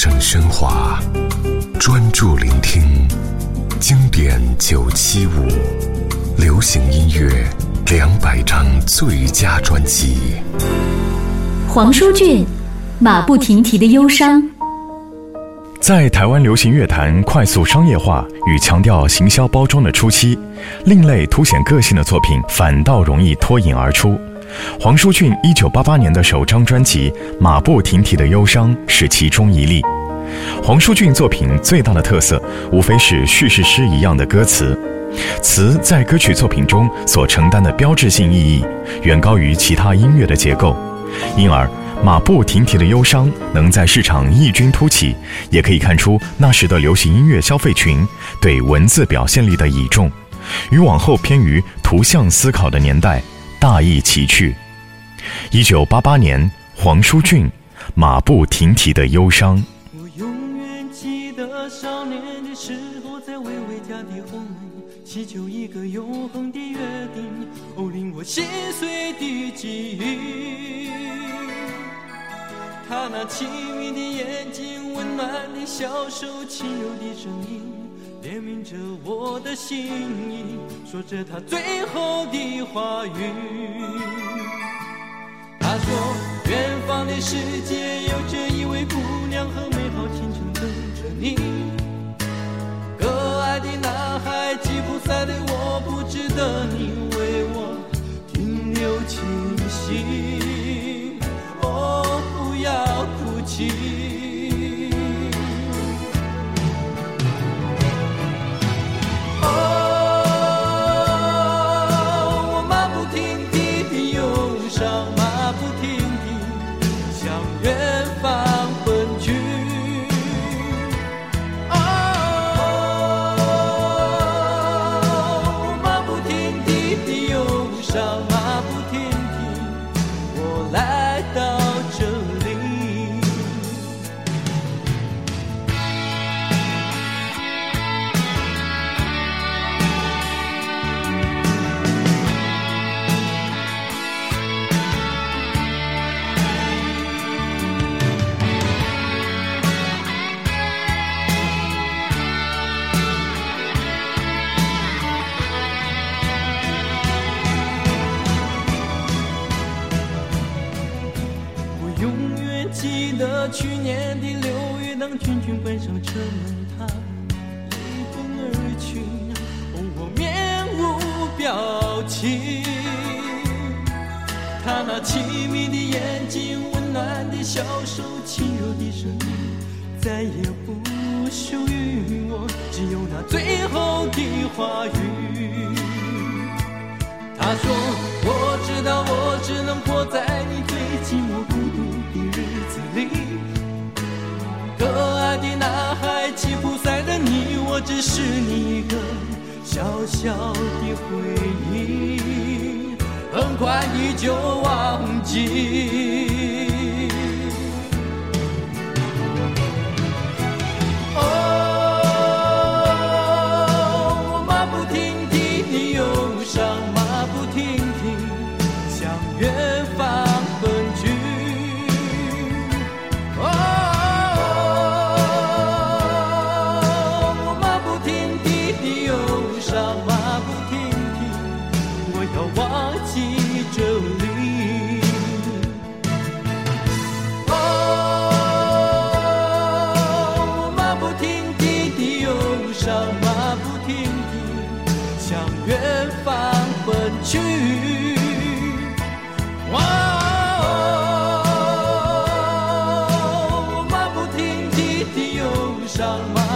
声喧哗，专注聆听经典九七五，流行音乐两百张最佳专辑。黄舒骏，马不停蹄的忧伤。在台湾流行乐坛快速商业化与强调行销包装的初期，另类凸显个性的作品反倒容易脱颖而出。黄舒骏一九八八年的首张专辑《马不停蹄的忧伤》是其中一例。黄舒骏作品最大的特色，无非是叙事诗一样的歌词，词在歌曲作品中所承担的标志性意义，远高于其他音乐的结构，因而。马不停蹄的忧伤能在市场异军突起，也可以看出那时的流行音乐消费群对文字表现力的倚重，与往后偏于图像思考的年代大意其趣。一九八八年，黄舒骏《马不停蹄的忧伤》。我永远记得少年的时候，在微微家的后门，祈求一个永恒的约定，哦，令我心碎的记忆。他那清明的眼睛，温暖的小手，轻柔的声音，怜悯着我的心意，说着他最后的话语。他说，远方的世界有着一位姑娘和美好青春等着你。可爱的男孩吉普赛的我，不值得你为我停留清醒。哦，不要哭泣去年的六月，当群群关上车门，他离风而去，我面无表情。他那凄迷的眼睛，温暖的小手，轻柔的声音，再也不属于我，只有那最后的话语。他说：“离可爱的男孩吉普赛的你我只是你一个小小的回忆很快你就忘记。哦我马不停蹄的忧伤马不停蹄想远 someone